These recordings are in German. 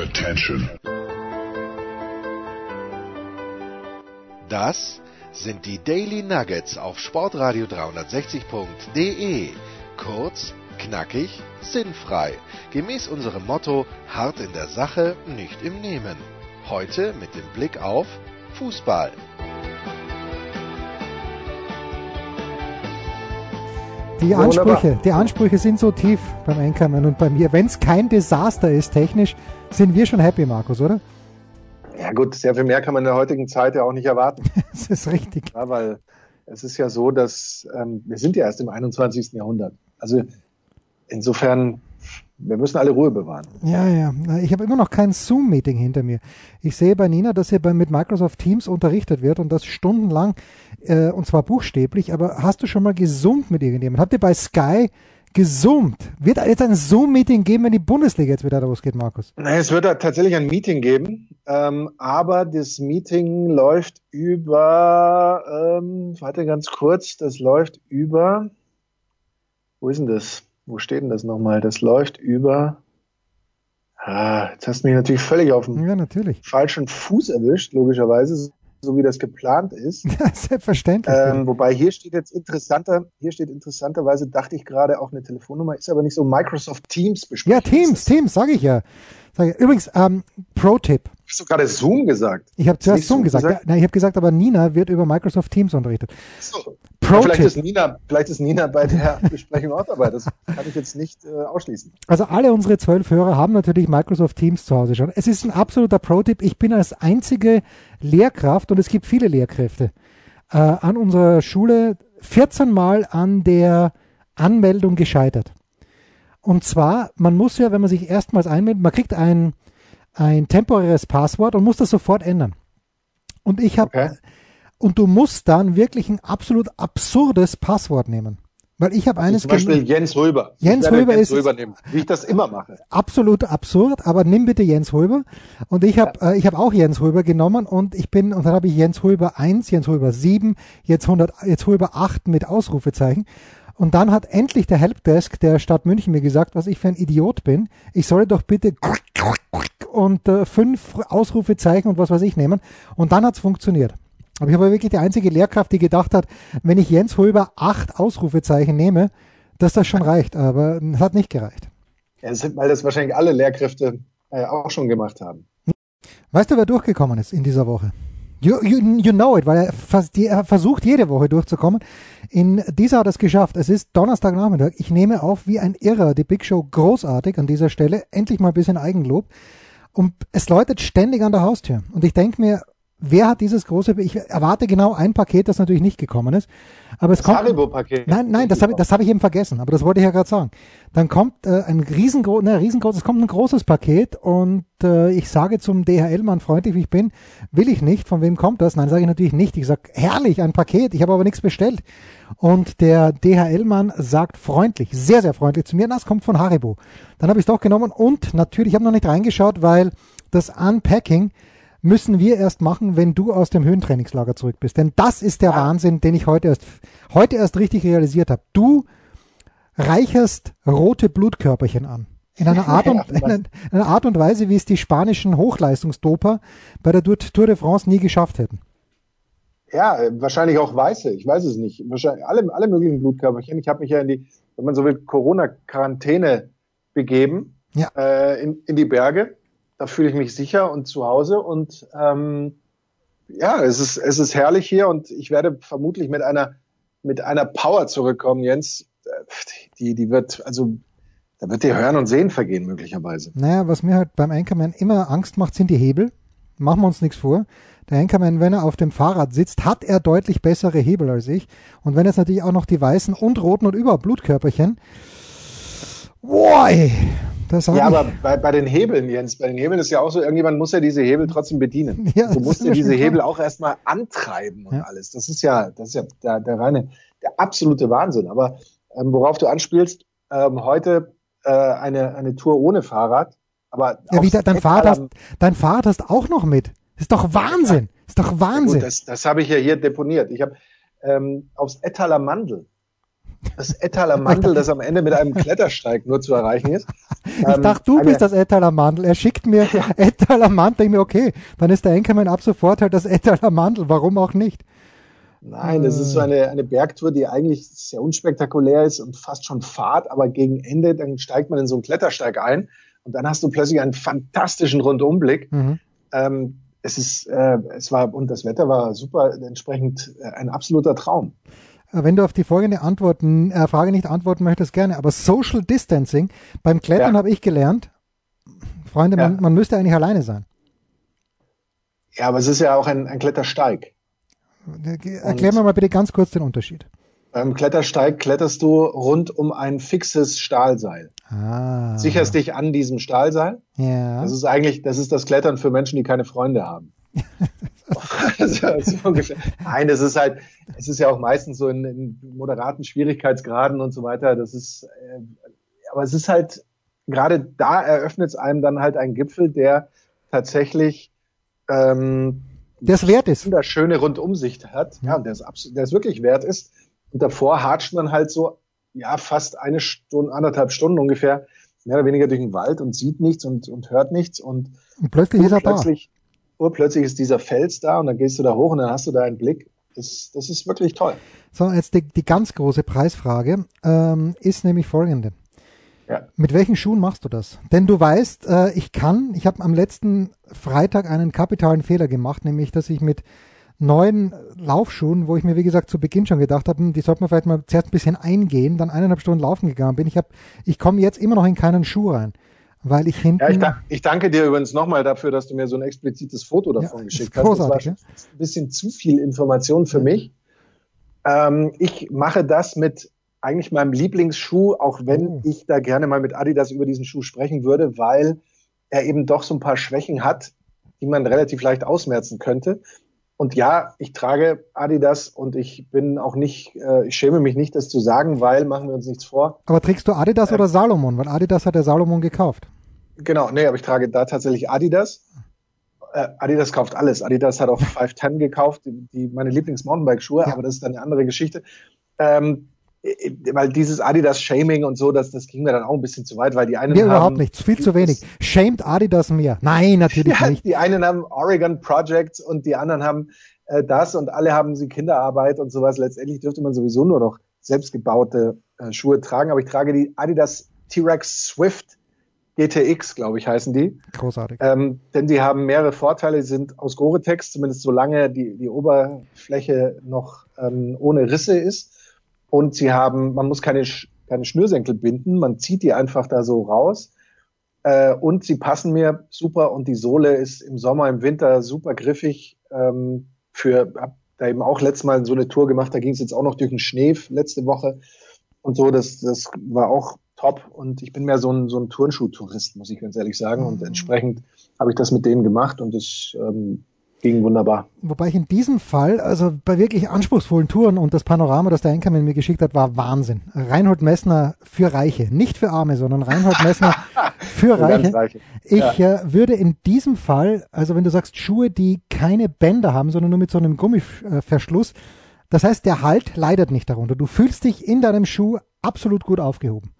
Attention. Das sind die Daily Nuggets auf Sportradio 360.de. Kurz, knackig, sinnfrei. Gemäß unserem Motto: hart in der Sache, nicht im Nehmen. Heute mit dem Blick auf Fußball. Die Ansprüche, die Ansprüche sind so tief beim Anchorman und bei mir. Wenn es kein Desaster ist technisch, sind wir schon happy, Markus, oder? Ja gut, sehr viel mehr kann man in der heutigen Zeit ja auch nicht erwarten. das ist richtig. Ja, weil es ist ja so, dass ähm, wir sind ja erst im 21. Jahrhundert. Also insofern, wir müssen alle Ruhe bewahren. Ja, ja. Ich habe immer noch kein Zoom-Meeting hinter mir. Ich sehe bei Nina, dass hier bei, mit Microsoft Teams unterrichtet wird und das stundenlang, äh, und zwar buchstäblich. Aber hast du schon mal gesummt mit irgendjemandem? Habt ihr bei Sky gesummt? Wird jetzt ein Zoom-Meeting geben, wenn die Bundesliga jetzt wieder losgeht, Markus? Nein, es wird tatsächlich ein Meeting geben, ähm, aber das Meeting läuft über, ähm, warte ganz kurz, das läuft über, wo ist denn das? Wo steht denn das nochmal? Das läuft über. Ah, jetzt hast du mich natürlich völlig auf dem Ja, natürlich. falschen Fuß erwischt, logischerweise, so wie das geplant ist. Ja, selbstverständlich. Ähm, wobei hier steht jetzt interessanter, hier steht interessanterweise, dachte ich gerade auch eine Telefonnummer, ist aber nicht so Microsoft Teams besprochen. ja, Teams, Teams, sage ich ja. Sag ich. Übrigens, ähm, Pro-Tipp. Hast du gerade Zoom gesagt? Ich habe zuerst Zoom Zoom gesagt. gesagt? Ja, nein, ich habe gesagt, aber Nina wird über Microsoft Teams unterrichtet. So. Vielleicht ist Nina, vielleicht ist Nina bei der Besprechung auch dabei. Das kann ich jetzt nicht äh, ausschließen. Also alle unsere zwölf Hörer haben natürlich Microsoft Teams zu Hause schon. Es ist ein absoluter Pro-Tipp. Ich bin als einzige Lehrkraft, und es gibt viele Lehrkräfte, äh, an unserer Schule 14 Mal an der Anmeldung gescheitert. Und zwar, man muss ja, wenn man sich erstmals einmeldet, man kriegt ein, ein temporäres Passwort und muss das sofort ändern. Und ich habe, Okay. Und du musst dann wirklich ein absolut absurdes Passwort nehmen. Weil ich habe eines Zum Beispiel Jens Röber. Jens Röber Jens ist- Röber nehmen, wie ich das immer mache. absolut absurd, aber nimm bitte Jens Röber. Und ich habe äh, ich habe auch Jens Röber genommen und ich bin und dann habe ich Jens Röber 1, Jens Röber 7, jetzt 100 jetzt Röber 8 mit Ausrufezeichen. Und dann hat endlich der Helpdesk der Stadt München mir gesagt, was ich für ein Idiot bin. Ich solle doch bitte und äh, fünf Ausrufezeichen und was weiß ich nehmen. Und dann hat's funktioniert. Aber ich war wirklich die einzige Lehrkraft, die gedacht hat, wenn ich Jens Röber acht Ausrufezeichen nehme, dass das schon reicht. Aber es hat nicht gereicht. Ja, das sind, weil das wahrscheinlich alle Lehrkräfte äh, auch schon gemacht haben. Weißt du, wer durchgekommen ist in dieser Woche? You, you, you know it, weil er, die, er versucht jede Woche durchzukommen. In dieser hat er es geschafft. Es ist Donnerstagnachmittag. Ich nehme auf wie ein Irrer die Big Show großartig an dieser Stelle. Endlich mal ein bisschen Eigenlob. Und es läutet ständig an der Haustür. Und ich denke mir, wer hat dieses große, ich erwarte genau ein Paket, das natürlich nicht gekommen ist. Aber es Das kommt. Haribo-Paket. Nein, nein, das habe ich, das hab ich eben vergessen, aber das wollte ich ja gerade sagen. Dann kommt äh, ein riesengroßes, ne, riesengroßes, es kommt ein großes Paket und äh, ich sage zum DHL-Mann, freundlich wie ich bin, will ich nicht, von wem kommt das? Nein, sage ich natürlich nicht. Ich sage, herrlich, ein Paket, ich habe aber nichts bestellt. Und der DHL-Mann sagt freundlich, sehr, sehr freundlich zu mir, na, es kommt von Haribo. Dann habe ich es doch genommen und natürlich, ich habe noch nicht reingeschaut, weil das Unpacking müssen wir erst machen, wenn du aus dem Höhentrainingslager zurück bist. Denn das ist der Wahnsinn, den ich heute erst, heute erst richtig realisiert habe. Du reicherst rote Blutkörperchen an. In einer Art und, in einer- in einer Art und Weise, wie es die spanischen Hochleistungsdoper bei der Tour de France nie geschafft hätten. Ja, wahrscheinlich auch weiße. Ich weiß es nicht. Wahrscheinlich alle, alle möglichen Blutkörperchen. Ich habe mich ja in die, wenn man so will, Corona-Quarantäne begeben Ja. äh, in, in die Berge. Da fühle ich mich sicher und zu Hause. Und ähm, ja, es ist, es ist herrlich hier und ich werde vermutlich mit einer mit einer Power zurückkommen, Jens. Die, die wird, also da wird dir Hören und Sehen vergehen möglicherweise. Naja, was mir halt beim Anchorman immer Angst macht, sind die Hebel. Machen wir uns nichts vor. Der Anchorman, wenn er auf dem Fahrrad sitzt, hat er deutlich bessere Hebel als ich. Und wenn jetzt natürlich auch noch die weißen und roten und überhaupt Blutkörperchen. Boy, das Ja, ich. aber bei, bei den Hebeln, Jens, bei den Hebeln ist ja auch so, irgendjemand muss ja diese Hebel trotzdem bedienen. Ja, du musst ja diese klar. Hebel auch erstmal antreiben und Ja. alles. Das ist ja, das ist ja der, der reine, der absolute Wahnsinn. Aber ähm, worauf du anspielst, ähm, heute äh, eine, eine Tour ohne Fahrrad. Aber Ja, wie, dein, Fahrrad hast, dein Fahrrad hast auch noch mit. Ist doch Wahnsinn. Ist doch Wahnsinn. gut, das das habe ich ja hier deponiert. Ich habe ähm, aufs Ettaler Mandel das Ettaler Mandel, das am Ende mit einem Klettersteig nur zu erreichen ist. Ich ähm, dachte, du bist das Ettaler Mandel. Er schickt mir ja. Ettaler Mandel. Denke mir, okay, dann ist der Enkermann ab sofort halt das Ettaler Mandel. Warum auch nicht? Nein, das ist so eine, eine Bergtour, die eigentlich sehr unspektakulär ist und fast schon Fahrt, aber gegen Ende, dann steigt man in so einen Klettersteig ein und dann hast du plötzlich einen fantastischen Rundumblick. Mhm. Ähm, es ist, äh, es war, und das Wetter war super, entsprechend äh, ein absoluter Traum. Äh, wenn du auf die folgende Antworten, äh, Frage nicht antworten möchtest, gerne. Aber Social Distancing beim Klettern ja. habe ich gelernt, Freunde, ja. man, man müsste eigentlich alleine sein. Ja, aber es ist ja auch ein, ein Klettersteig. Erklär mir mal bitte ganz kurz den Unterschied. Beim Klettersteig kletterst du rund um ein fixes Stahlseil. Ah. Sicherst dich an diesem Stahlseil. Ja. Das ist eigentlich, das ist das Klettern für Menschen, die keine Freunde haben. Also, Nein, es ist halt, es ist ja auch meistens so in, in moderaten Schwierigkeitsgraden und so weiter. Das ist, äh, aber es ist halt, gerade da eröffnet es einem dann halt ein Gipfel, der tatsächlich ähm, es wert ist. Wunderschöne Rundumsicht hat, ja, und der es absolut, der wirklich wert ist. Und davor hatscht man halt so, ja, fast eine Stunde, anderthalb Stunden ungefähr, mehr oder weniger durch den Wald und sieht nichts und, und hört nichts und, und plötzlich ist er plötzlich, da. Urplötzlich ist dieser Fels da und dann gehst du da hoch und dann hast du da einen Blick. Das, das ist wirklich toll. So, jetzt die, die ganz große Preisfrage ähm, ist nämlich folgende. Ja. Mit welchen Schuhen machst du das? Denn du weißt, äh, ich kann, ich habe am letzten Freitag einen kapitalen Fehler gemacht, nämlich dass ich mit neuen Laufschuhen, wo ich mir wie gesagt zu Beginn schon gedacht habe, hm, die sollte man vielleicht mal zuerst ein bisschen eingehen, dann eineinhalb Stunden laufen gegangen bin. Ich habe, ich komme jetzt immer noch in keinen Schuh rein, weil ich hinten. Ja, ich, da, ich danke dir übrigens nochmal dafür, dass du mir so ein explizites Foto davon ja, geschickt hast. Das war ja? ein bisschen zu viel Information für mich. Ähm, ich mache das mit eigentlich meinem Lieblingsschuh, auch wenn oh. ich da gerne mal mit Adidas über diesen Schuh sprechen würde, weil er eben doch so ein paar Schwächen hat, die man relativ leicht ausmerzen könnte. Und ja, ich trage Adidas und ich bin auch nicht, äh, ich schäme mich nicht, das zu sagen, weil machen wir uns nichts vor. Aber trägst du Adidas äh, oder Salomon? Weil Adidas hat der Salomon gekauft. Genau, nee, aber ich trage da tatsächlich Adidas. Äh, Adidas kauft alles. Adidas hat auch 510 gekauft, die, die meine Lieblings-Mountainbike-Schuhe, ja. aber das ist dann eine andere Geschichte. Ähm, äh, weil dieses Adidas-Shaming und so, das, das ging mir dann auch ein bisschen zu weit, weil die einen Mir haben, überhaupt nicht, viel zu wenig. Shamed Adidas mehr? Nein, natürlich ja, nicht. Die einen haben Oregon Projects und die anderen haben äh, das und alle haben sie Kinderarbeit und sowas. Letztendlich dürfte man sowieso nur noch selbstgebaute äh, Schuhe tragen, aber ich trage die Adidas T-Rex Swift GTX, glaube ich, heißen die. Großartig. Ähm, denn die haben mehrere Vorteile, sind aus Gore-Tex, zumindest solange die, die Oberfläche noch ähm, ohne Risse ist und sie haben, man muss keine, keine Schnürsenkel binden, man zieht die einfach da so raus. Äh, und sie passen mir super und die Sohle ist im Sommer, im Winter super griffig. Ähm, für, hab da eben auch letztes Mal so eine Tour gemacht, da ging es jetzt auch noch durch den Schnee letzte Woche und so, das, das war auch top und ich bin mehr so ein, so ein Turnschuh-Tourist, muss ich ganz ehrlich sagen und mhm. entsprechend habe ich das mit denen gemacht und das ähm, ging wunderbar. Wobei ich in diesem Fall, also bei wirklich anspruchsvollen Touren und das Panorama, das der Enkermann mir geschickt hat, war Wahnsinn. Reinhold Messner für Reiche, nicht für Arme, sondern Reinhold Messner für Reiche. Reiche. Ich ja. äh, würde in diesem Fall, also wenn du sagst Schuhe, die keine Bänder haben, sondern nur mit so einem Gummiverschluss, das heißt, der Halt leidet nicht darunter. Du fühlst dich in deinem Schuh absolut gut aufgehoben.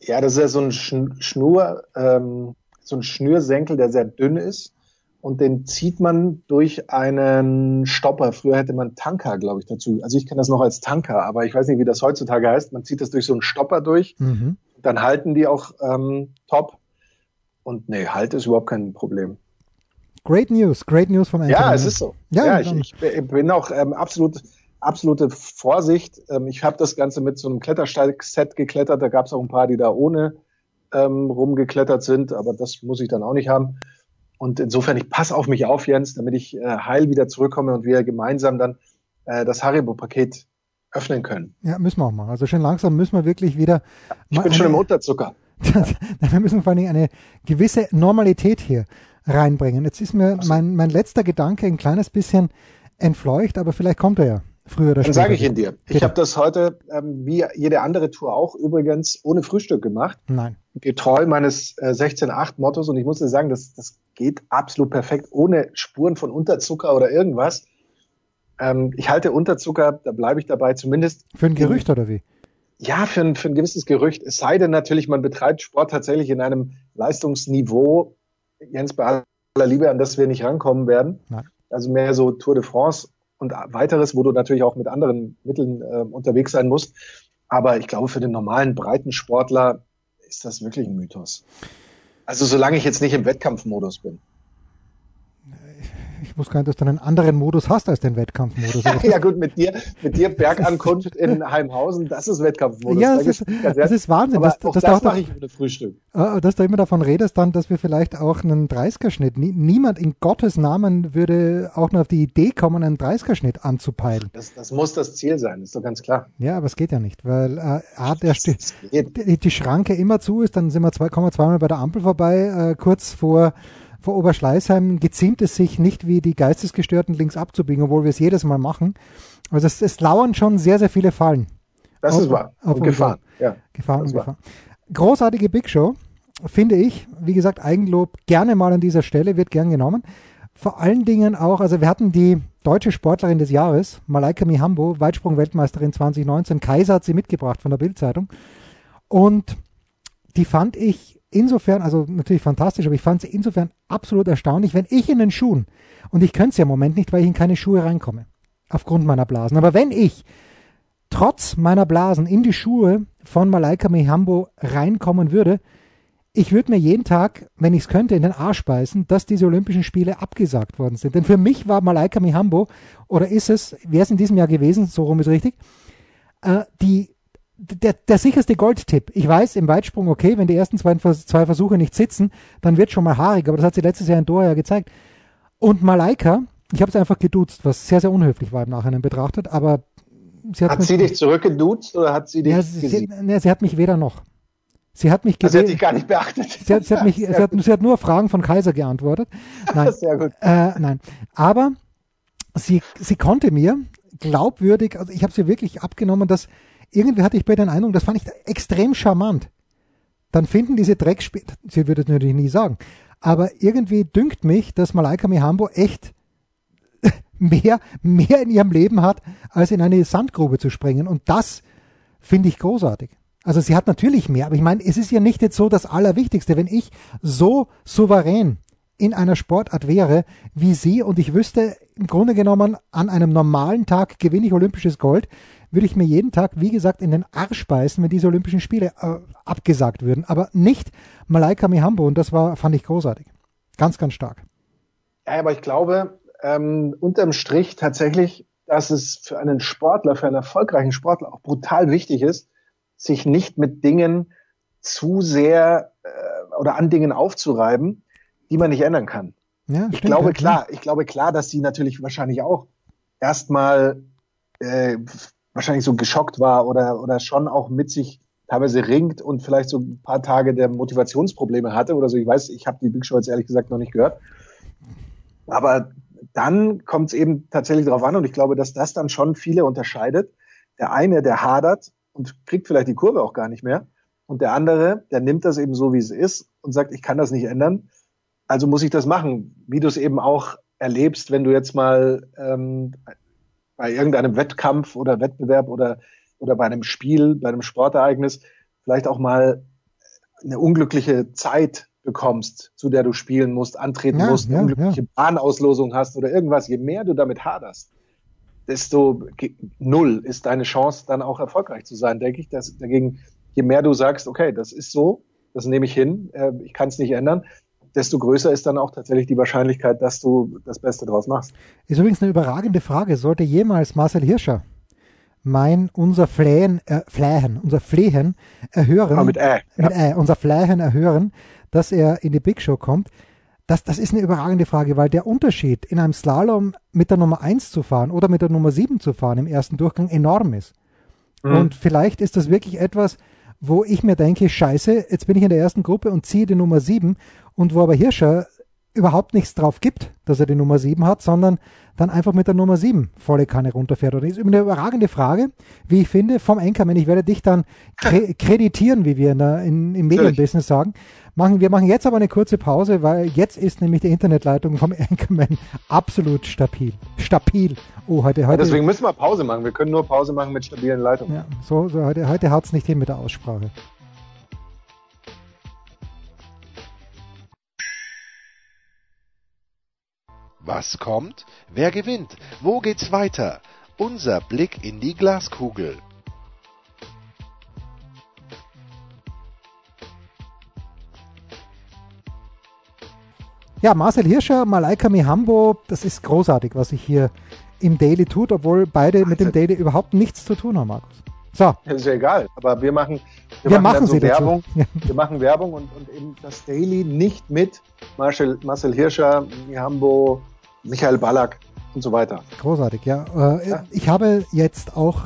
Ja, das ist ja so ein Schnur, ähm, so ein Schnürsenkel, der sehr dünn ist und den zieht man durch einen Stopper. Früher hätte man Tanker, glaube ich, dazu. Also ich kenne das noch als Tanker, aber ich weiß nicht, wie das heutzutage heißt. Man zieht das durch so einen Stopper durch, mhm. dann halten die auch ähm, top. Und nee, Halt ist überhaupt kein Problem. Great News, great News von Anthony. Ja, es ist so. Ja, ja ich, ich, bin auch ähm, absolut absolute Vorsicht. Ähm, ich habe das Ganze mit so einem Klettersteig-Set geklettert. Da gab es auch ein paar, die da ohne ähm, rumgeklettert sind, aber das muss ich dann auch nicht haben. Und insofern, ich passe auf mich auf, Jens, damit ich äh, heil wieder zurückkomme und wir gemeinsam dann äh, das Haribo-Paket öffnen können. Ja, müssen wir auch machen. Also schon langsam müssen wir wirklich wieder. Ich bin schon im Unterzucker. wir müssen vor allem eine gewisse Normalität hier reinbringen. Jetzt ist mir mein, mein letzter Gedanke ein kleines bisschen entfleucht, aber vielleicht kommt er ja früher oder später. Dann sage ich ihn dir. Ich habe das heute, ähm, wie jede andere Tour auch, übrigens ohne Frühstück gemacht. Nein. Getreu meines äh, 16-8-Mottos und ich muss dir sagen, das, das geht absolut perfekt, ohne Spuren von Unterzucker oder irgendwas. Ähm, ich halte Unterzucker, da bleibe ich dabei, zumindest. Für ein Gerücht oder wie? ja, für ein, für ein gewisses Gerücht. Es sei denn natürlich, man betreibt Sport tatsächlich in einem Leistungsniveau, Jens, bei aller Liebe, an das wir nicht rankommen werden. Nein. Also mehr so Tour de France und weiteres, wo du natürlich auch mit anderen Mitteln äh, unterwegs sein musst. Aber ich glaube, für den normalen Breitensportler ist das wirklich ein Mythos. Also solange ich jetzt nicht im Wettkampfmodus bin ich muss gar nicht, dass du einen anderen Modus hast als den Wettkampfmodus. ja gut, mit dir, mit dir Bergankunft in Heimhausen, das ist Wettkampfmodus. Ja, das, ist, das ist Wahnsinn. Aber das, auch das, das mache ich ohne Frühstück. Äh, dass du immer davon redest dann, dass wir vielleicht auch einen 30er-Schnitt, niemand in Gottes Namen würde auch nur auf die Idee kommen, einen 30er-Schnitt anzupeilen. Das, das muss das Ziel sein, ist doch ganz klar. Ja, aber es geht ja nicht, weil äh, A, der die, die Schranke immer zu ist, dann sind wir zwei, kommen wir zweimal bei der Ampel vorbei, äh, kurz vor vor Oberschleißheim geziemt es sich nicht wie die Geistesgestörten links abzubiegen, obwohl wir es jedes Mal machen. Also es, es lauern schon sehr, sehr viele Fallen. Das auf, ist wahr. und Gefahren. Ja, Gefahren und Gefahren. Großartige Big Show, finde ich. Wie gesagt, Eigenlob gerne mal an dieser Stelle, wird gern genommen. Vor allen Dingen auch, also wir hatten die deutsche Sportlerin des Jahres, Malaika Mihambo, Weitsprung-Weltmeisterin 2019. Kaiser hat sie mitgebracht von der Bildzeitung. Und die fand ich insofern, also natürlich fantastisch, aber ich fand es insofern absolut erstaunlich, wenn ich in den Schuhen, und ich könnte es ja im Moment nicht, weil ich in keine Schuhe reinkomme, aufgrund meiner Blasen, aber wenn ich trotz meiner Blasen in die Schuhe von Malaika Mihambo reinkommen würde, ich würde mir jeden Tag, wenn ich es könnte, in den Arsch beißen, dass diese Olympischen Spiele abgesagt worden sind. Denn für mich war Malaika Mihambo, oder ist es, wäre es in diesem Jahr gewesen, so rum ist richtig, äh, die der, der sicherste Goldtipp. Ich weiß, im Weitsprung, okay, wenn die ersten zwei, zwei Versuche nicht sitzen, dann wird schon mal haarig, aber das hat sie letztes Jahr in Doha ja gezeigt. Und Malaika, ich habe sie einfach geduzt, was sehr, sehr unhöflich war im Nachhinein betrachtet, aber sie hat, hat sie dich zurückgeduzt oder hat sie dich ja, sie, sie, ne, sie hat mich weder noch. Sie hat mich also sie hat dich gar nicht beachtet. Sie hat, sie hat, mich, sie hat, sie hat nur Fragen von Kaiser geantwortet. Nein, Sehr gut. Äh, nein. Aber sie, sie konnte mir glaubwürdig, also ich habe sie wirklich abgenommen, dass irgendwie hatte ich bei den Eindruck, das fand ich extrem charmant. Dann finden diese Dreckspiele, sie würde es natürlich nie sagen, aber irgendwie dünkt mich, dass Malaika Mihambo echt mehr, mehr in ihrem Leben hat, als in eine Sandgrube zu springen. Und das finde ich großartig. Also sie hat natürlich mehr, aber ich meine, es ist ja nicht jetzt so das Allerwichtigste. Wenn ich so souverän in einer Sportart wäre wie sie und ich wüsste im Grunde genommen, an einem normalen Tag gewinne ich olympisches Gold, würde ich mir jeden Tag, wie gesagt, in den Arsch beißen, wenn diese Olympischen Spiele äh, abgesagt würden. Aber nicht Malaika Mihambo und das war, fand ich großartig. Ganz, ganz stark. Ja, aber ich glaube, ähm, unterm Strich tatsächlich, dass es für einen Sportler, für einen erfolgreichen Sportler auch brutal wichtig ist, sich nicht mit Dingen zu sehr äh, oder an Dingen aufzureiben, die man nicht ändern kann. Ja, ich stimmt, glaube ja. klar, ich glaube klar, dass sie natürlich wahrscheinlich auch erstmal äh, wahrscheinlich so geschockt war oder, oder schon auch mit sich teilweise ringt und vielleicht so ein paar Tage der Motivationsprobleme hatte oder so. Ich weiß, ich habe die Big Show jetzt ehrlich gesagt noch nicht gehört. Aber dann kommt es eben tatsächlich darauf an und ich glaube, dass das dann schon viele unterscheidet. Der eine, der hadert und kriegt vielleicht die Kurve auch gar nicht mehr. Und der andere, der nimmt das eben so, wie es ist und sagt, ich kann das nicht ändern. Also muss ich das machen, wie du es eben auch erlebst, wenn du jetzt mal ähm, bei irgendeinem Wettkampf oder Wettbewerb oder, oder bei einem Spiel, bei einem Sportereignis vielleicht auch mal eine unglückliche Zeit bekommst, zu der du spielen musst, antreten ja, musst, eine ja, unglückliche ja. Bahnauslosung hast oder irgendwas, je mehr du damit haderst, desto null ist deine Chance, dann auch erfolgreich zu sein, denke ich. Dass, dagegen, je mehr du sagst, okay, das ist so, das nehme ich hin, äh, ich kann es nicht ändern, desto größer ist dann auch tatsächlich die Wahrscheinlichkeit, dass du das Beste draus machst. Ist übrigens eine überragende Frage. Sollte jemals Marcel Hirscher mein, unser Flehen, äh, Flehen, unser Flehen erhören, ah, mit Ä, ja. mit Ä, unser Flehen erhören, dass er in die Big Show kommt, das, das ist eine überragende Frage, weil der Unterschied in einem Slalom mit der Nummer 1 zu fahren oder mit der Nummer 7 zu fahren im ersten Durchgang enorm ist. Mhm. Und vielleicht ist das wirklich etwas, wo ich mir denke, scheiße, jetzt bin ich in der ersten Gruppe und ziehe die Nummer 7 und wo aber Hirscher überhaupt nichts drauf gibt, dass er die Nummer 7 hat, sondern dann einfach mit der Nummer 7 volle Kanne runterfährt. Und das ist eine überragende Frage, wie ich finde, vom Anchorman. Ich werde dich dann kreditieren, wie wir in der, in, im Medienbusiness sagen. Machen, wir machen jetzt aber eine kurze Pause, weil jetzt ist nämlich die Internetleitung vom Anchorman absolut stabil. Stabil. Oh, heute, heute. Ja, deswegen müssen wir Pause machen. Wir können nur Pause machen mit stabilen Leitungen. Ja, so, so heute, heute haut es nicht hin mit der Aussprache. Was kommt? Wer gewinnt? Wo geht's weiter? Unser Blick in die Glaskugel. Ja, Marcel Hirscher, Malaika Mihambo, das ist großartig, was sich hier im Daily tut, obwohl beide mit dem Daily überhaupt nichts zu tun haben, Markus. So. Das ist ja egal, aber wir machen, wir, wir machen, machen so Werbung. wir machen Werbung und, und eben das Daily nicht mit Marcel, Marcel Hirscher, Mihambo, Michael Ballack und so weiter. Großartig, ja. Äh, ja. Ich habe jetzt auch,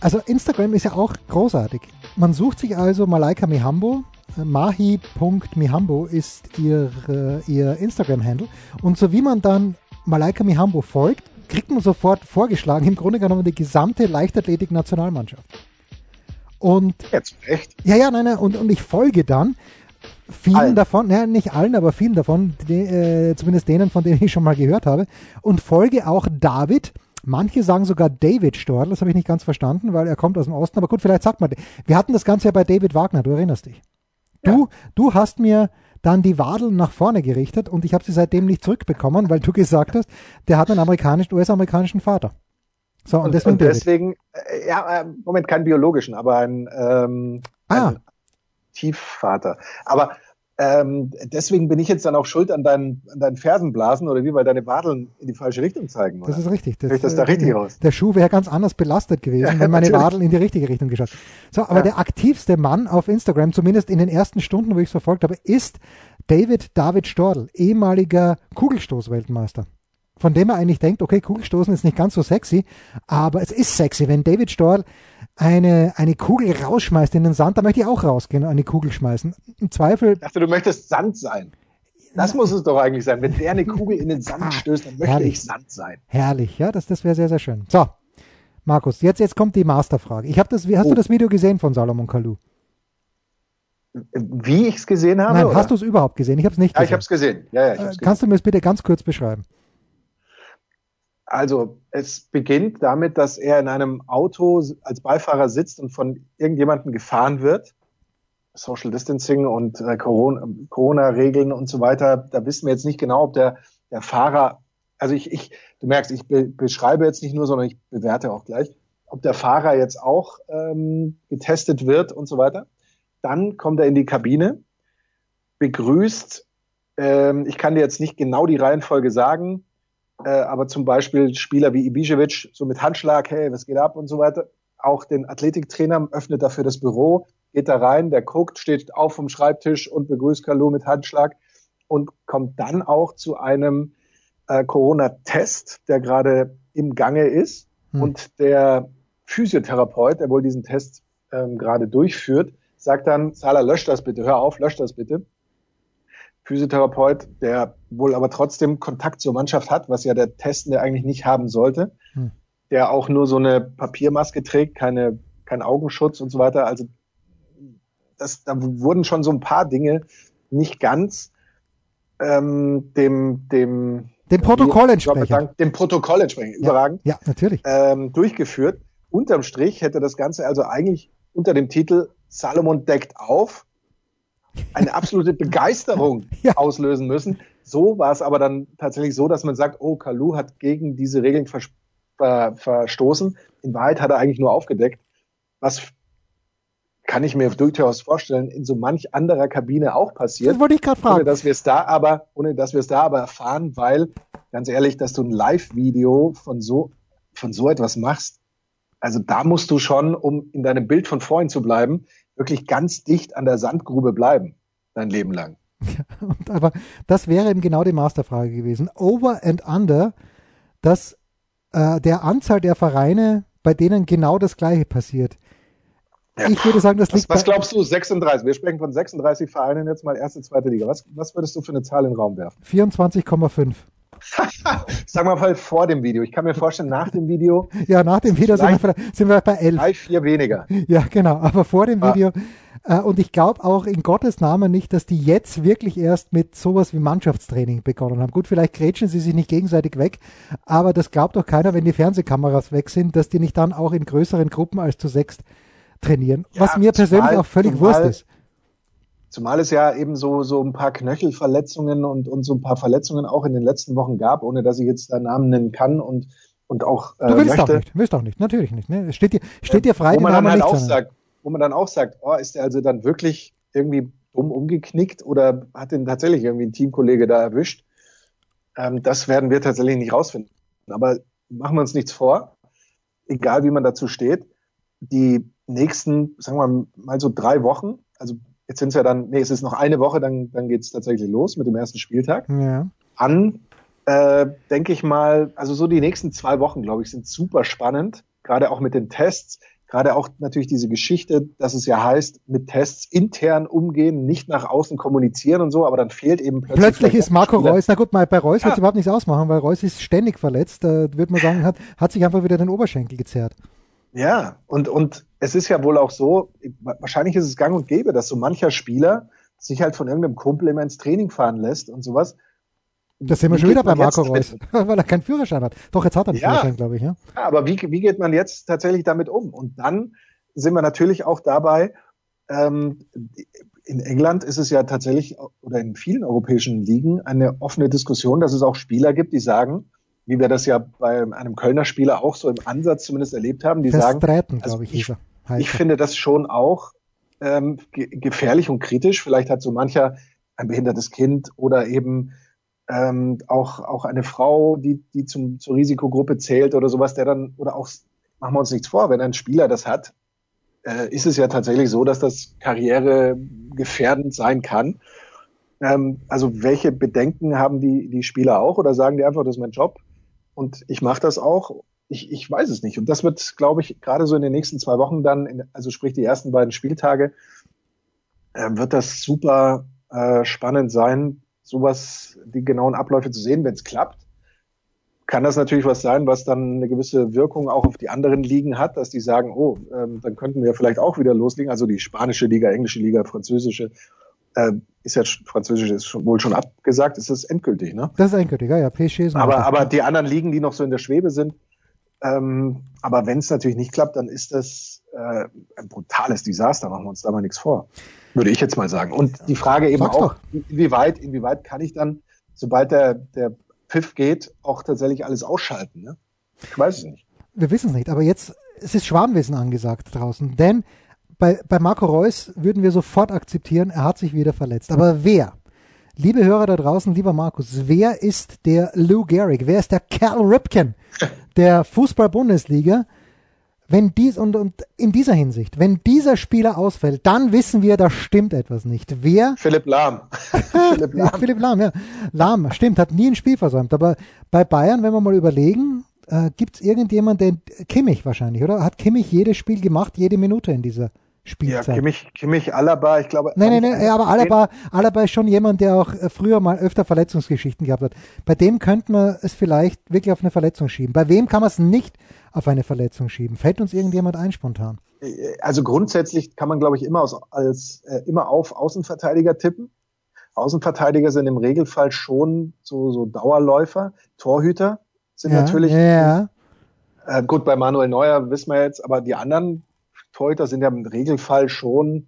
also Instagram ist ja auch großartig. Man sucht sich also Malaika Mihambo, äh, mahi.mihambo ist ihr, äh, ihr Instagram-Handle. Und so wie man dann Malaika Mihambo folgt, kriegt man sofort vorgeschlagen, im Grunde genommen die gesamte Leichtathletik-Nationalmannschaft. Und jetzt echt? Ja, ja, nein, nein, und, und ich folge dann vielen allen. davon, ja, nicht allen, aber vielen davon, die, äh, zumindest denen, von denen ich schon mal gehört habe, und folge auch David. Manche sagen sogar David Storl, das habe ich nicht ganz verstanden, weil er kommt aus dem Osten, aber gut, vielleicht sagt man, wir hatten das Ganze ja bei David Wagner, du erinnerst dich. Du, ja. du hast mir dann die Wadeln nach vorne gerichtet und ich habe sie seitdem nicht zurückbekommen, weil du gesagt hast, der hat einen amerikanischen, US-amerikanischen Vater. So, und, und deswegen, und deswegen äh, ja, äh, Moment, keinen biologischen, aber ein, ähm, ah. ein Tiefvater. Aber ähm, deswegen bin ich jetzt dann auch schuld an deinen, an deinen Fersenblasen oder wie, weil deine Wadeln in die falsche Richtung zeigen. Oder? Das ist richtig. Das, ich das da richtig raus? Der Schuh wäre ganz anders belastet gewesen, ja, wenn meine natürlich. Wadeln in die richtige Richtung geschaut. So, aber ja. der aktivste Mann auf Instagram, zumindest in den ersten Stunden, wo ich es verfolgt habe, ist David David Stordl, ehemaliger Kugelstoßweltmeister von dem er eigentlich denkt, okay, Kugelstoßen ist nicht ganz so sexy, aber es ist sexy. Wenn David Storl eine, eine Kugel rausschmeißt in den Sand, da möchte ich auch rausgehen und eine Kugel schmeißen. Im Zweifel. Ich dachte, du möchtest Sand sein. Das muss es doch eigentlich sein. Wenn der eine Kugel in den Sand ah, stößt, dann möchte Herrlich. ich Sand sein. Herrlich, ja, das, das wäre sehr, sehr schön. So, Markus, jetzt, jetzt kommt die Masterfrage. Ich habe das, hast oh. du das Video gesehen von Salomon Kalou? Wie ich es gesehen habe? Nein, oder? hast du es überhaupt gesehen? Ich habe es nicht gesehen. Ja, ich habe es gesehen. Ja, ja, ich äh, Kannst gesehen. du mir es bitte ganz kurz beschreiben? Also es beginnt damit, dass er in einem Auto als Beifahrer sitzt und von irgendjemandem gefahren wird. Social Distancing und äh, Corona-Regeln und so weiter. Da wissen wir jetzt nicht genau, ob der, der Fahrer, also ich, ich, du merkst, ich be beschreibe jetzt nicht nur, sondern ich bewerte auch gleich, ob der Fahrer jetzt auch ähm, getestet wird und so weiter. Dann kommt er in die Kabine, begrüßt, ähm, ich kann dir jetzt nicht genau die Reihenfolge sagen, aber zum Beispiel Spieler wie Ibišević, so mit Handschlag, hey, was geht ab und so weiter. Auch den Athletiktrainer öffnet dafür das Büro, geht da rein, der guckt, steht auf vom Schreibtisch und begrüßt Kalu mit Handschlag und kommt dann auch zu einem äh, Corona-Test, der gerade im Gange ist. Hm. Und der Physiotherapeut, der wohl diesen Test ähm, gerade durchführt, sagt dann, Sala, lösch das bitte, hör auf, lösch das bitte. Physiotherapeut, der wohl aber trotzdem Kontakt zur Mannschaft hat, was ja der Testende eigentlich nicht haben sollte, hm. der auch nur so eine Papiermaske trägt, keine, kein Augenschutz und so weiter. Also das, da wurden schon so ein paar Dinge nicht ganz ähm, dem, dem dem Protokoll entsprechen. Dem Protokoll entsprechen, überragend. Ja, ja natürlich. Ähm, durchgeführt. Unterm Strich hätte das Ganze also eigentlich unter dem Titel Salomon deckt auf eine absolute Begeisterung ja. auslösen müssen. So war es aber dann tatsächlich so, dass man sagt, oh, Kalu hat gegen diese Regeln ver ver verstoßen. In Wahrheit hat er eigentlich nur aufgedeckt. Was kann ich mir durchaus vorstellen, in so manch anderer Kabine auch passiert. Das wollte ich gerade fragen. Ohne dass wir es da aber, ohne dass wir es da aber erfahren, weil, ganz ehrlich, dass du ein Live-Video von so, von so etwas machst, also da musst du schon, um in deinem Bild von vorhin zu bleiben, wirklich ganz dicht an der Sandgrube bleiben, dein Leben lang. Ja, aber das wäre eben genau die Masterfrage gewesen. Over and under, dass äh, der Anzahl der Vereine, bei denen genau das Gleiche passiert. Ja. Ich würde sagen, das liegt. Was, was glaubst du? 36. Wir sprechen von 36 Vereinen jetzt mal erste, zweite Liga. Was, was würdest du für eine Zahl in den Raum werfen? 24,5. Sag mal vor dem Video. Ich kann mir vorstellen, nach dem Video. Ja, nach dem Video sind wir, sind wir, bei 11. Drei, vier weniger. Ja, genau. Aber vor dem ah. Video. Äh, und ich glaube auch in Gottes Namen nicht, dass die jetzt wirklich erst mit sowas wie Mannschaftstraining begonnen haben. Gut, vielleicht grätschen sie sich nicht gegenseitig weg, aber das glaubt doch keiner, wenn die Fernsehkameras weg sind, dass die nicht dann auch in größeren Gruppen als zu sechst trainieren. Ja, was mir persönlich zumal, auch völlig zumal, Wurst ist. Zumal es ja eben so, so ein paar Knöchelverletzungen und, und so ein paar Verletzungen auch in den letzten Wochen gab, ohne dass ich jetzt da Namen nennen kann und, und auch. Äh, du willst möchte, auch nicht, willst auch nicht, natürlich nicht. Ne? Steht dir, steht dir frei, wo man dann halt auch sagt, wo man dann auch sagt, oh, ist der also dann wirklich irgendwie dumm umgeknickt oder hat den tatsächlich irgendwie ein Teamkollege da erwischt? Ähm, das werden wir tatsächlich nicht rausfinden. Aber machen wir uns nichts vor, egal wie man dazu steht. Die nächsten, sagen wir mal so drei Wochen, also jetzt sind es ja dann, nee, es ist noch eine Woche, dann, dann geht es tatsächlich los mit dem ersten Spieltag. Ja. An, äh, denke ich mal, also so die nächsten zwei Wochen, glaube ich, sind super spannend, gerade auch mit den Tests. Gerade auch natürlich diese Geschichte, dass es ja heißt, mit Tests intern umgehen, nicht nach außen kommunizieren und so, aber dann fehlt eben plötzlich. Plötzlich ist Marco Reus, na gut, mal bei Reus ja. wird es überhaupt nichts ausmachen, weil Reus ist ständig verletzt, da würde man sagen, hat, hat sich einfach wieder den Oberschenkel gezerrt. Ja, und, und es ist ja wohl auch so, wahrscheinlich ist es gang und gäbe, dass so mancher Spieler sich halt von irgendeinem Kumpel immer ins Training fahren lässt und sowas. Das sehen wir schon wieder bei Marco Reus, weil er keinen Führerschein hat. Doch, jetzt hat er einen ja, Führerschein, glaube ich. Ja. ja, aber wie, wie geht man jetzt tatsächlich damit um? Und dann sind wir natürlich auch dabei, ähm, in England ist es ja tatsächlich oder in vielen europäischen Ligen eine offene Diskussion, dass es auch Spieler gibt, die sagen, wie wir das ja bei einem Kölner Spieler auch so im Ansatz zumindest erlebt haben, die sagen, also ich, ich, ich finde das schon auch ähm, ge gefährlich und kritisch. Vielleicht hat so mancher ein behindertes Kind oder eben ähm, auch, auch eine Frau, die, die zum, zur Risikogruppe zählt oder sowas, der dann, oder auch, machen wir uns nichts vor, wenn ein Spieler das hat, äh, ist es ja tatsächlich so, dass das Karriere gefährdend sein kann. Ähm, also welche Bedenken haben die, die Spieler auch oder sagen die einfach, das ist mein Job und ich mache das auch? Ich, ich weiß es nicht. Und das wird, glaube ich, gerade so in den nächsten zwei Wochen dann, in, also sprich die ersten beiden Spieltage, äh, wird das super äh, spannend sein, sowas, die genauen Abläufe zu sehen, wenn es klappt. Kann das natürlich was sein, was dann eine gewisse Wirkung auch auf die anderen Ligen hat, dass die sagen, oh, ähm, dann könnten wir vielleicht auch wieder loslegen. Also die spanische Liga, englische Liga, französische, äh, ist ja französisch ist schon, wohl schon abgesagt, ist das endgültig, ne? Das ist endgültig, ja, ja. PSG ist aber, aber die anderen Ligen, die noch so in der Schwebe sind, ähm, aber wenn es natürlich nicht klappt, dann ist das äh, ein brutales Desaster, machen wir uns da mal nichts vor. Würde ich jetzt mal sagen. Und die Frage eben Sag's auch, inwieweit, inwieweit kann ich dann, sobald der, der Pfiff geht, auch tatsächlich alles ausschalten? Ne? Ich weiß es nicht. Wir wissen es nicht, aber jetzt, es ist Schwarmwissen angesagt draußen, denn bei, bei Marco Reus würden wir sofort akzeptieren, er hat sich wieder verletzt. Aber wer? Liebe Hörer da draußen, lieber Markus, wer ist der Lou Gehrig? Wer ist der Cal Ripken der Fußball-Bundesliga? wenn dies und, und in dieser Hinsicht, wenn dieser Spieler ausfällt, dann wissen wir, da stimmt etwas nicht. Wer? Philipp Lahm. Philipp Lahm. Philipp Lahm, ja. Lahm, stimmt, hat nie ein Spiel versäumt. Aber bei Bayern, wenn wir mal überlegen, äh, gibt es irgendjemand, der Kimmich wahrscheinlich, oder? Hat Kimmich jedes Spiel gemacht, jede Minute in dieser Spielzeit? Ja, Kimmich, Kimmich, Alaba, ich glaube. Nein, nein, nein, aber Alaba, Alaba ist schon jemand, der auch äh, früher mal öfter Verletzungsgeschichten gehabt hat. Bei dem könnte man es vielleicht wirklich auf eine Verletzung schieben. Bei wem kann man es nicht auf eine Verletzung schieben? Fällt uns irgendjemand ein spontan? Also grundsätzlich kann man, glaube ich, immer, aus, als, äh, immer auf Außenverteidiger tippen. Außenverteidiger sind im Regelfall schon so, so Dauerläufer. Torhüter sind ja, natürlich. Ja. Äh, gut, bei Manuel Neuer wissen wir jetzt, aber die anderen Torhüter sind ja im Regelfall schon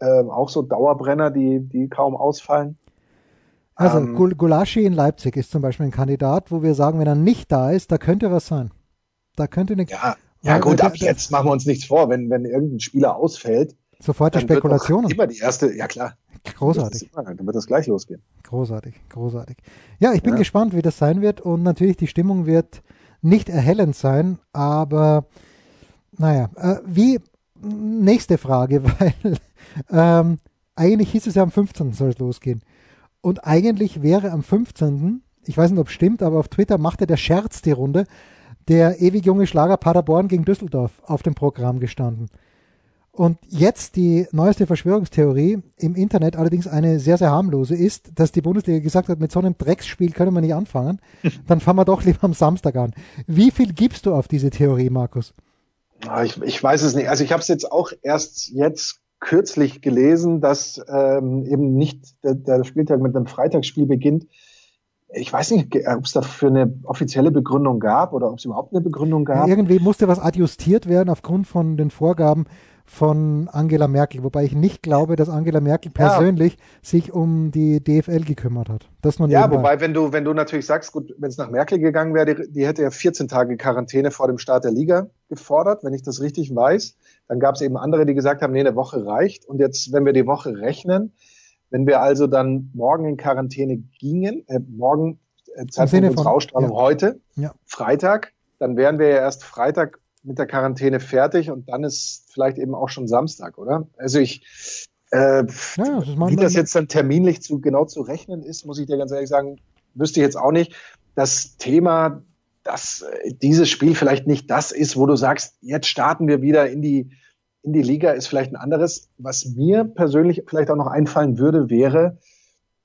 äh, auch so Dauerbrenner, die, die kaum ausfallen. Also ähm, Gulaschi in Leipzig ist zum Beispiel ein Kandidat, wo wir sagen, wenn er nicht da ist, da könnte was sein. Da könnte eine. Ja, ja gut, ab jetzt machen wir uns nichts vor, wenn, wenn irgendein Spieler ausfällt. Sofort die Spekulationen. Immer die erste, ja klar. Großartig. Immer, dann wird das gleich losgehen. Großartig, großartig. Ja, ich bin ja. gespannt, wie das sein wird und natürlich die Stimmung wird nicht erhellend sein, aber naja, äh, wie nächste Frage, weil ähm, eigentlich hieß es ja am 15. soll es losgehen. Und eigentlich wäre am 15., ich weiß nicht, ob es stimmt, aber auf Twitter machte der Scherz die Runde, der ewig junge Schlager Paderborn gegen Düsseldorf auf dem Programm gestanden. Und jetzt die neueste Verschwörungstheorie im Internet, allerdings eine sehr, sehr harmlose, ist, dass die Bundesliga gesagt hat, mit so einem Drecksspiel können wir nicht anfangen. Dann fangen wir doch lieber am Samstag an. Wie viel gibst du auf diese Theorie, Markus? Ah, ich, ich weiß es nicht. Also ich habe es jetzt auch erst jetzt kürzlich gelesen, dass ähm, eben nicht der, der Spieltag mit einem Freitagsspiel beginnt. Ich weiß nicht, ob es dafür eine offizielle Begründung gab oder ob es überhaupt eine Begründung gab. Ja, irgendwie musste was adjustiert werden aufgrund von den Vorgaben von Angela Merkel, wobei ich nicht glaube, dass Angela Merkel persönlich ja. sich um die DFL gekümmert hat. Das nur ja, wobei, wenn du, wenn du natürlich sagst, gut, wenn es nach Merkel gegangen wäre, die, die, hätte ja 14 Tage Quarantäne vor dem Start der Liga gefordert, wenn ich das richtig weiß. Dann gab es eben andere, die gesagt haben, nee, eine Woche reicht. Und jetzt, wenn wir die Woche rechnen, wenn wir also dann morgen in Quarantäne gingen, äh, morgen äh, Zeitpunkt unserer Ausstrahlung ja. heute, ja. Freitag, dann wären wir ja erst Freitag mit der Quarantäne fertig und dann ist vielleicht eben auch schon Samstag, oder? Also ich, äh, ja, das wie das jetzt dann terminlich zu genau zu rechnen ist, muss ich dir ganz ehrlich sagen, wüsste ich jetzt auch nicht. Das Thema, dass äh, dieses Spiel vielleicht nicht das ist, wo du sagst, jetzt starten wir wieder in die in die Liga, ist vielleicht ein anderes. Was mir persönlich vielleicht auch noch einfallen würde, wäre,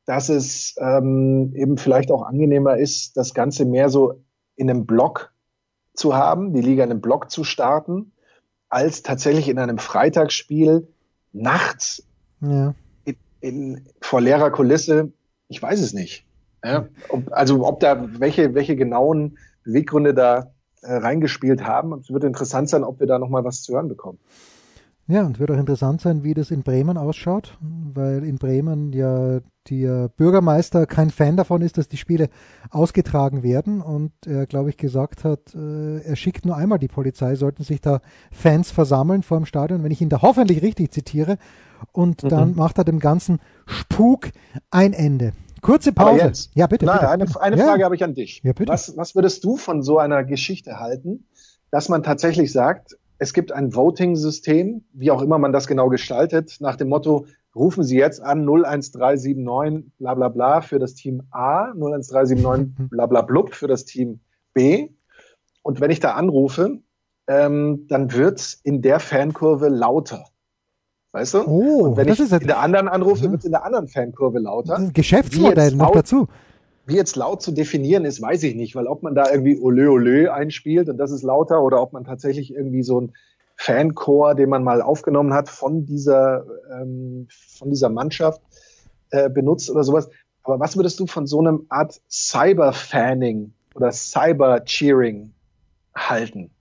dass es ähm, eben vielleicht auch angenehmer ist, das Ganze mehr so in einem Block zu haben, die Liga in einem Block zu starten, als tatsächlich in einem Freitagsspiel nachts ja. in, in, vor leerer Kulisse. Ich weiß es nicht. Ja, ob, also ob da welche, welche genauen Beweggründe da äh, reingespielt haben. Es wird interessant sein, ob wir da nochmal was zu hören bekommen. Ja, und wird auch interessant sein, wie das in Bremen ausschaut, weil in Bremen ja der Bürgermeister kein Fan davon ist, dass die Spiele ausgetragen werden und er, glaube ich, gesagt hat, äh, er schickt nur einmal die Polizei, sollten sich da Fans versammeln vor dem Stadion, wenn ich ihn da hoffentlich richtig zitiere, und mhm. dann macht er dem ganzen Spuk ein Ende. Kurze Pause. Ja, bitte. Nein, bitte, eine, eine Frage ja. habe ich an dich. Ja, bitte. Was, was würdest du von so einer Geschichte halten, dass man tatsächlich sagt, es gibt ein Voting-System, wie auch immer man das genau gestaltet, nach dem Motto, rufen Sie jetzt an 01379 bla bla bla für das Team A, 01379 bla bla blub für das Team B. Und wenn ich da anrufe, ähm, dann wird's in der Fankurve lauter. Weißt du? Oh, Und wenn ich in der anderen anrufe, ja. wird's in der anderen Fankurve lauter. Geschäftsmodell noch dazu. Wie jetzt laut zu definieren ist, weiß ich nicht, weil ob man da irgendwie Olö Olö einspielt und das ist lauter oder ob man tatsächlich irgendwie so ein Fanchor, den man mal aufgenommen hat von dieser, ähm, von dieser Mannschaft äh, benutzt oder sowas. Aber was würdest du von so einem Art Cyber-Fanning oder Cyber-Cheering halten?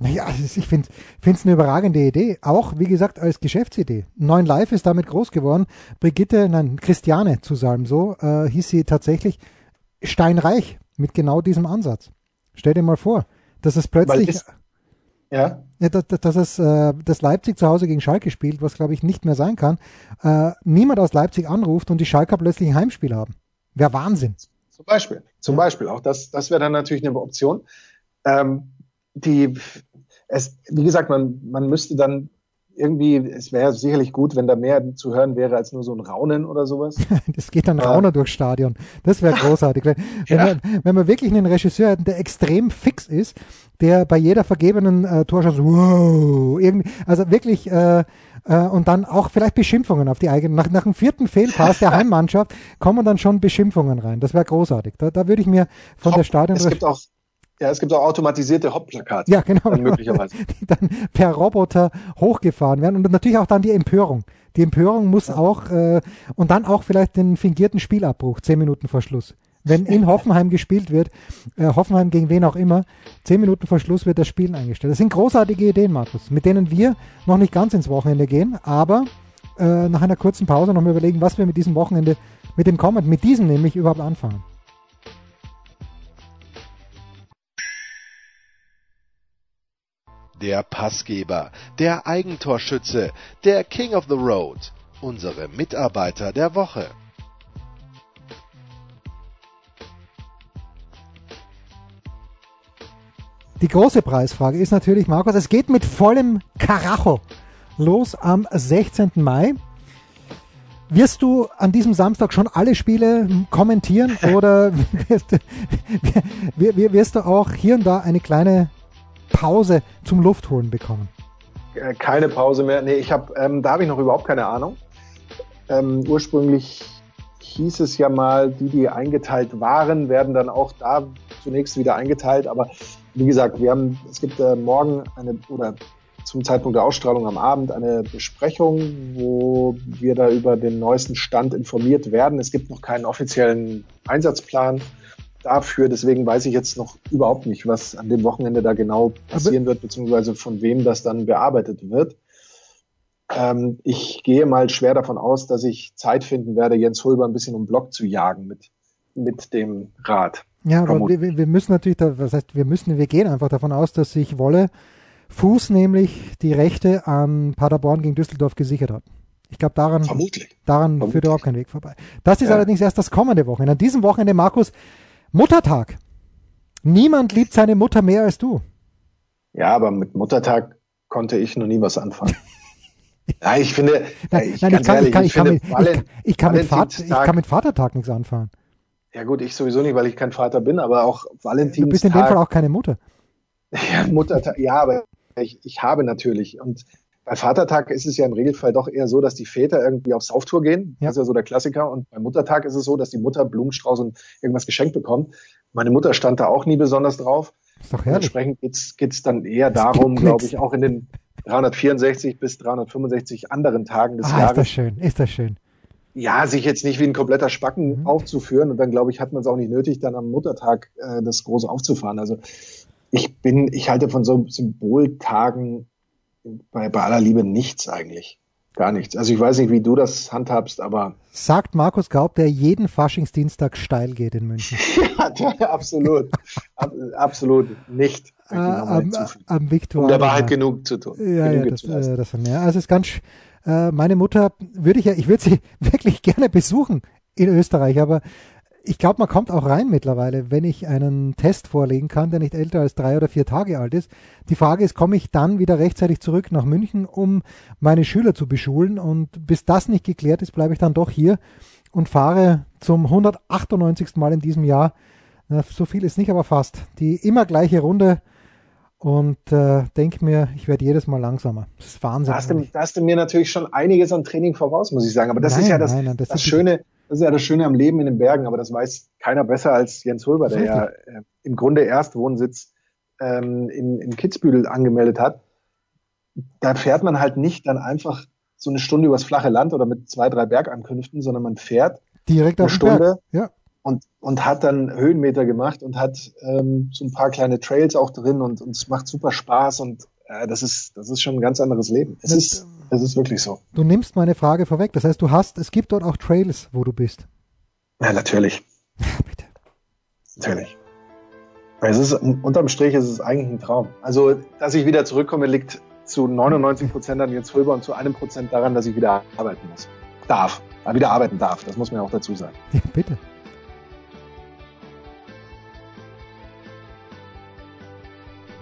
Naja, also ich finde es eine überragende Idee. Auch, wie gesagt, als Geschäftsidee. Neun Live ist damit groß geworden. Brigitte, nein, Christiane zu sagen, so äh, hieß sie tatsächlich steinreich mit genau diesem Ansatz. Stell dir mal vor, dass es plötzlich... Ja. ja dass, dass, es, äh, dass Leipzig zu Hause gegen Schalke spielt, was glaube ich nicht mehr sein kann. Äh, niemand aus Leipzig anruft und die Schalker plötzlich ein Heimspiel haben. Wäre Wahnsinn. Zum Beispiel. Zum ja. Beispiel. Auch das, das wäre dann natürlich eine Option. Ähm, die es, wie gesagt, man, man müsste dann irgendwie, es wäre sicherlich gut, wenn da mehr zu hören wäre als nur so ein Raunen oder sowas. das geht dann Rauner durchs Stadion. Das wäre großartig. wenn, ja. man, wenn man wirklich einen Regisseur hat, der extrem fix ist, der bei jeder vergebenen äh, Torschuss, wow, irgendwie, also wirklich, äh, äh, und dann auch vielleicht Beschimpfungen auf die eigenen. Nach, nach dem vierten Fehlpass der Heimmannschaft kommen dann schon Beschimpfungen rein. Das wäre großartig. Da, da würde ich mir von Top. der Stadion. Es gibt auch ja, es gibt auch automatisierte Hauptplakate. Ja, genau. Dann möglicherweise. Die dann per Roboter hochgefahren werden. Und natürlich auch dann die Empörung. Die Empörung muss ja. auch, äh, und dann auch vielleicht den fingierten Spielabbruch, zehn Minuten vor Schluss. Wenn in Hoffenheim gespielt wird, äh, Hoffenheim gegen wen auch immer, zehn Minuten vor Schluss wird das Spiel eingestellt. Das sind großartige Ideen, Markus, mit denen wir noch nicht ganz ins Wochenende gehen, aber äh, nach einer kurzen Pause noch mal überlegen, was wir mit diesem Wochenende, mit dem kommenden, mit diesem nämlich überhaupt anfangen. Der Passgeber, der Eigentorschütze, der King of the Road, unsere Mitarbeiter der Woche. Die große Preisfrage ist natürlich, Markus, es geht mit vollem Karacho los am 16. Mai. Wirst du an diesem Samstag schon alle Spiele kommentieren oder wirst, wirst, du auch hier und da eine kleine Pause zum Luftholen bekommen. Äh, keine Pause mehr. Nee, ich habe, ähm, da habe ich noch überhaupt keine Ahnung. Ähm, ursprünglich hieß es ja mal, die, die eingeteilt waren, werden dann auch da zunächst wieder eingeteilt. Aber wie gesagt, wir haben, es gibt äh, morgen eine oder zum Zeitpunkt der Ausstrahlung am Abend eine Besprechung, wo wir da über den neuesten Stand informiert werden. Es gibt noch keinen offiziellen Einsatzplan dafür. Deswegen weiß ich jetzt noch überhaupt nicht, was an dem Wochenende da genau passieren wird, beziehungsweise von wem das dann bearbeitet wird. Ähm, ich gehe mal schwer davon aus, dass ich Zeit finden werde, Jens Hulber ein bisschen um Block zu jagen mit, mit dem Rad. Ja, aber wir, wir, müssen natürlich, da, was heißt, wir müssen, wir gehen einfach davon aus, dass sich Wolle Fuß nämlich die Rechte an Paderborn gegen Düsseldorf gesichert hat. Ich glaube, daran, Vermutlich. daran Vermutlich. führt überhaupt kein Weg vorbei. Das ist Ja. allerdings erst das kommende Wochenende. An diesem Wochenende, Markus, Muttertag. Niemand liebt seine Mutter mehr als du. Ja, aber mit Muttertag konnte ich noch nie was anfangen. ja, ich finde, Nein, ich, nein, ich, ganz kann, ich, ehrlich, kann, ich, kann, finde mit, ich, Valen- kann- ich, kann mit Vater, ich kann mit Vatertag nichts anfangen. Ja gut, ich sowieso nicht, weil ich kein Vater bin, aber auch Du Valentinstag. bist in dem Fall auch keine Mutter. Ja, Muttertag, ja, aber ich, ich habe natürlich. Und bei Vatertag ist es ja im Regelfall doch eher so, dass die Väter irgendwie auf Sauftour gehen. Ja. Das ist ja so der Klassiker. Und beim Muttertag ist es so, dass die Mutter Blumenstrauß und irgendwas geschenkt bekommt. Meine Mutter stand da auch nie besonders drauf. Ist doch herrlich. Entsprechend geht's geht's dann eher darum, gibt glaube ich, auch in den 364 bis 365 anderen Tagen des Ah, ist das Jahres, schön, ist das schön. ja, sich jetzt nicht wie ein kompletter Spacken Mhm. aufzuführen. Und dann, glaube ich, hat man es auch nicht nötig, dann am Muttertag äh, das Große aufzufahren. Also ich bin, ich halte von so Symboltagen bei, bei aller Liebe nichts eigentlich. Gar nichts. Also ich weiß nicht, wie du das handhabst, aber Sagt Markus Gaub, der jeden Faschingsdienstag steil geht in München. ja, absolut. Ab, absolut nicht. Äh, am, am Viktor. um der Wahrheit genug zu tun. Ja, ja, das, äh, das, ja, also es ist ganz, äh, meine Mutter würde ich ja, ich würde sie wirklich gerne besuchen in Österreich, aber ich glaube, man kommt auch rein mittlerweile, wenn ich einen Test vorlegen kann, der nicht älter als drei oder vier Tage alt ist. Die Frage ist, komme ich dann wieder rechtzeitig zurück nach München, um meine Schüler zu beschulen? Und bis das nicht geklärt ist, bleibe ich dann doch hier und fahre zum 198. Mal in diesem Jahr. Na, so viel ist nicht, aber fast. Die immer gleiche Runde und äh, denke mir, ich werde jedes Mal langsamer. Das ist Wahnsinn. Da hast, du, da hast du mir natürlich schon einiges an Training voraus, muss ich sagen. Aber das Nein, ist ja das, nein, das das, Schöne, das ist ja das Schöne am Leben in den Bergen, aber das weiß keiner besser als Jens Hulber, der ja äh, im Grunde Erstwohnsitz ähm, in, in Kitzbühel angemeldet hat. Da fährt man halt nicht dann einfach so eine Stunde übers flache Land oder mit zwei, drei Bergankünften, sondern man fährt Direkt eine. Stunde Ja. und, und hat dann Höhenmeter gemacht und hat ähm, so ein paar kleine Trails auch drin und, und es macht super Spaß und das ist das ist schon ein ganz anderes Leben. Es ist es ist wirklich so. Du nimmst meine Frage vorweg. Das heißt, du hast, es gibt dort auch Trails, wo du bist. Ja, natürlich, Bitte. natürlich. Es ist unterm Strich ist es eigentlich ein Traum. Also, dass ich wieder zurückkomme, liegt zu 99 Prozent an Jens Fulber und zu einem Prozent daran, dass ich wieder arbeiten muss. Darf. Wieder arbeiten darf. Das muss man ja auch dazu sagen. Ja, bitte.